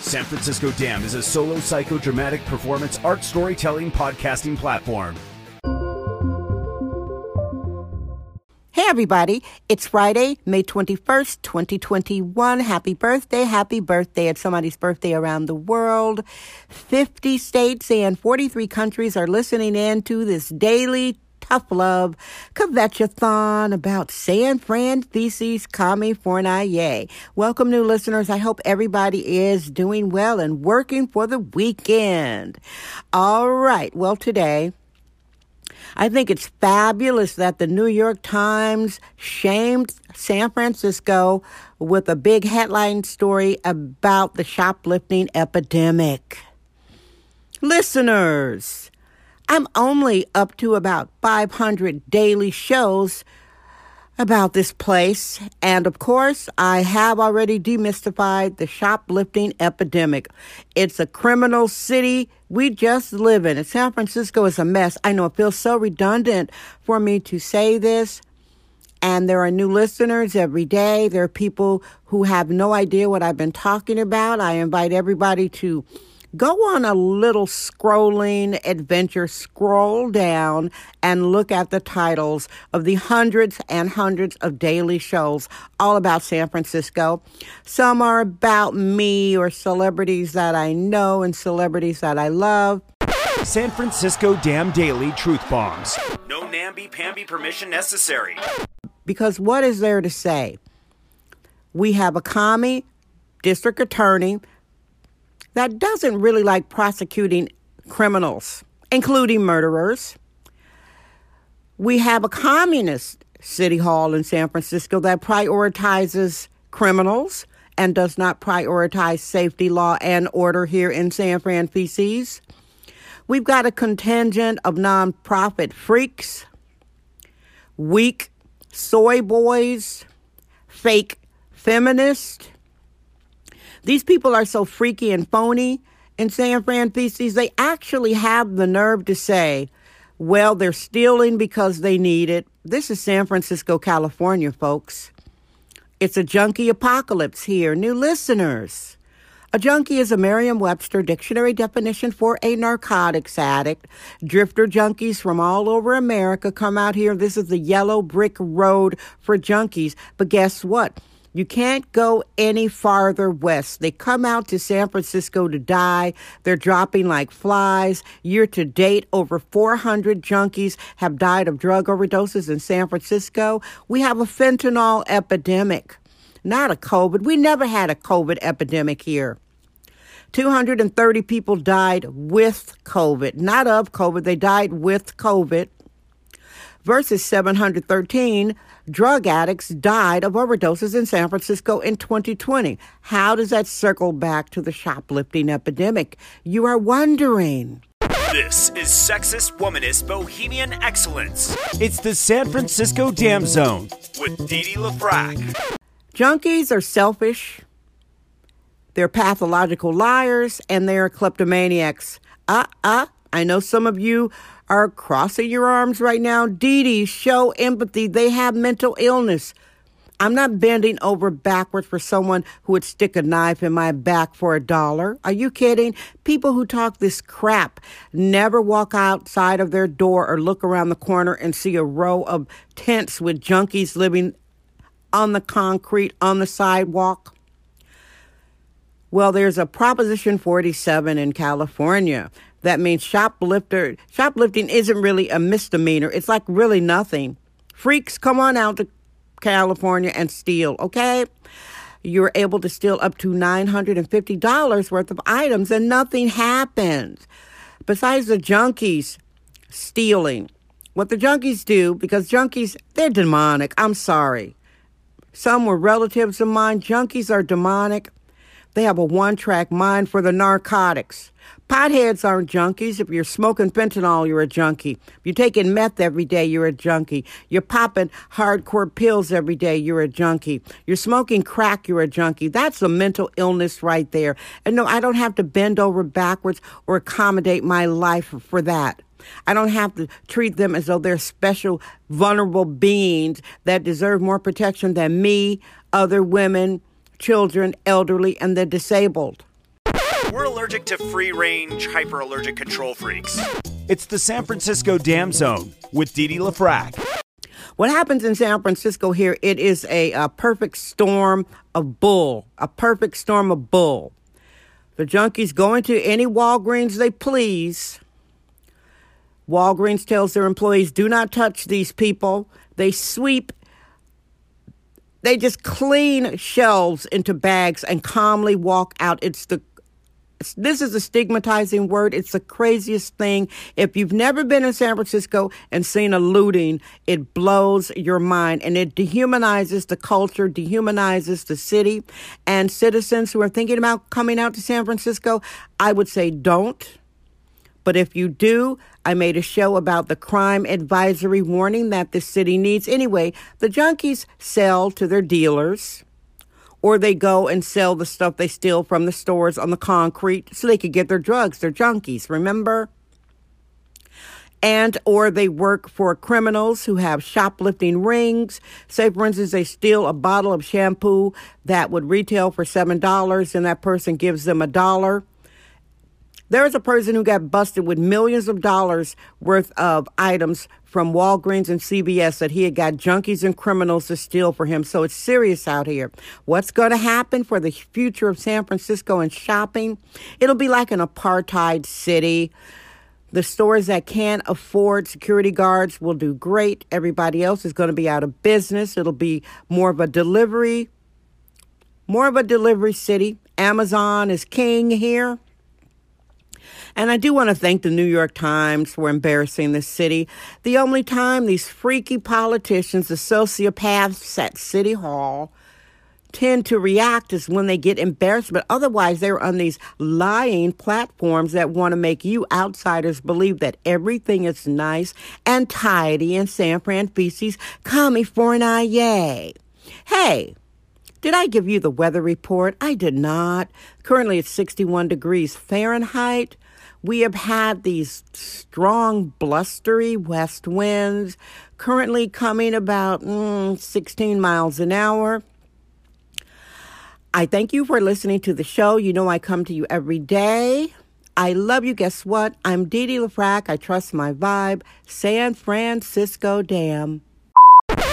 San Francisco Dam is a solo psychodramatic performance art storytelling podcasting platform. Hey, everybody. It's Friday, May 21st, 2021. Happy birthday. Happy birthday. It's somebody's birthday around the world. 50 states and 43 countries are listening in to this daily tough love kvetchathon about San Fran feces kami fornaye. Welcome, new listeners. I hope everybody is doing well and working for the weekend. All right. Well, today, I think it's fabulous that the New York Times shamed San Francisco with a big headline story about the shoplifting epidemic. Listeners, I'm only up to about 500 daily shows about this place. And of course, I have already demystified the shoplifting epidemic. It's a criminal city we just live in. And San Francisco is a mess. I know it feels so redundant for me to say this. And there are new listeners every day. There are people who have no idea what I've been talking about. I invite everybody to go on a little scrolling adventure, scroll down and look at the titles of the hundreds and hundreds of daily shows all about San Francisco. Some are about me or celebrities that I know and celebrities that I love. San Francisco Dam Daily Truth Bombs. No namby-pamby permission necessary. Because what is there to say? We have a commie district attorney that doesn't really like prosecuting criminals, including murderers. We have a communist city hall in San Francisco that prioritizes criminals and does not prioritize safety, law, and order here in San Fran feces. We've got a contingent of nonprofit freaks, weak soy boys, fake feminists, these people are so freaky and phony in San Francisco. they actually have the nerve to say, well, they're stealing because they need it. This is San Francisco, California, folks. It's a junkie apocalypse here. New listeners. A junkie is a Merriam Webster dictionary definition for a narcotics addict. Drifter junkies from all over America come out here. This is the yellow brick road for junkies. But guess what? You can't go any farther west. They come out to San Francisco to die. They're dropping like flies. Year to date, over 400 junkies have died of drug overdoses in San Francisco. We have a fentanyl epidemic, not a COVID. We never had a COVID epidemic here. 230 people died with COVID, not of COVID. They died with COVID versus 713 drug addicts died of overdoses in San Francisco in 2020. How does that circle back to the shoplifting epidemic? You are wondering. This is sexist, womanist, bohemian excellence. It's the San Francisco Dam Zone with Didi LaFrac. Junkies are selfish, they're pathological liars, and they're kleptomaniacs. Uh uh. I know some of you are crossing your arms right now. Dee Dee, show empathy. They have mental illness. I'm not bending over backwards for someone who would stick a knife in my back for a dollar. Are you kidding? People who talk this crap never walk outside of their door or look around the corner and see a row of tents with junkies living on the concrete, on the sidewalk. Well, there's a Proposition 47 in California that means shoplifter shoplifting isn't really a misdemeanor. It's like really nothing. Freaks, come on out to California and steal, okay? You're able to steal up to $950 worth of items and nothing happens. Besides the junkies stealing, what the junkies do, because junkies, they're demonic. I'm sorry. Some were relatives of mine. Junkies are demonic. They have a one track mind for the narcotics. Potheads aren't junkies. If you're smoking fentanyl, you're a junkie. If you're taking meth every day, you're a junkie. You're popping hardcore pills every day, you're a junkie. You're smoking crack, you're a junkie. That's a mental illness right there. And no, I don't have to bend over backwards or accommodate my life for that. I don't have to treat them as though they're special, vulnerable beings that deserve more protection than me, other women, children, elderly, and the disabled. We're allergic to free range, hyperallergic control freaks. It's the San Francisco Dam Zone with Dee Dee LaFrac. What happens in San Francisco here, it is a, a perfect storm of bull, a perfect storm of bull. The junkies go into any Walgreens they please. Walgreens tells their employees, do not touch these people. They sweep, they just clean shelves into bags and calmly walk out. It's the this is a stigmatizing word. It's the craziest thing. If you've never been in San Francisco and seen a looting, it blows your mind and it dehumanizes the culture, dehumanizes the city. And citizens who are thinking about coming out to San Francisco, I would say don't. But if you do, I made a show about the crime advisory warning that the city needs. Anyway, the junkies sell to their dealers or they go and sell the stuff they steal from the stores on the concrete so they could get their drugs. They're junkies, remember? And or they work for criminals who have shoplifting rings. Say, for instance, they steal a bottle of shampoo that would retail for seven dollars, and that person gives them a dollar. There was a person who got busted with millions of dollars worth of items from Walgreens and CVS that he had got junkies and criminals to steal for him. So it's serious out here. What's going to happen for the future of San Francisco and shopping? It'll be like an apartheid city. The stores that can't afford security guards will do great. Everybody else is going to be out of business. It'll be more of a delivery, more of a delivery city. Amazon is king here. And I do want to thank the New York Times for embarrassing the city. The only time these freaky politicians, the sociopaths at City Hall, tend to react is when they get embarrassed, but otherwise they're on these lying platforms that want to make you outsiders believe that everything is nice and tidy in San Fran feces coming for an eye. Hey, did I give you the weather report? I did not. Currently it's 61 degrees Fahrenheit. We have had these strong, blustery west winds, currently coming about mm, 16 miles an hour. I thank you for listening to the show. You know I come to you every day. I love you. Guess what? I'm Dee Dee LaFrac. I trust my vibe. San Francisco Dam.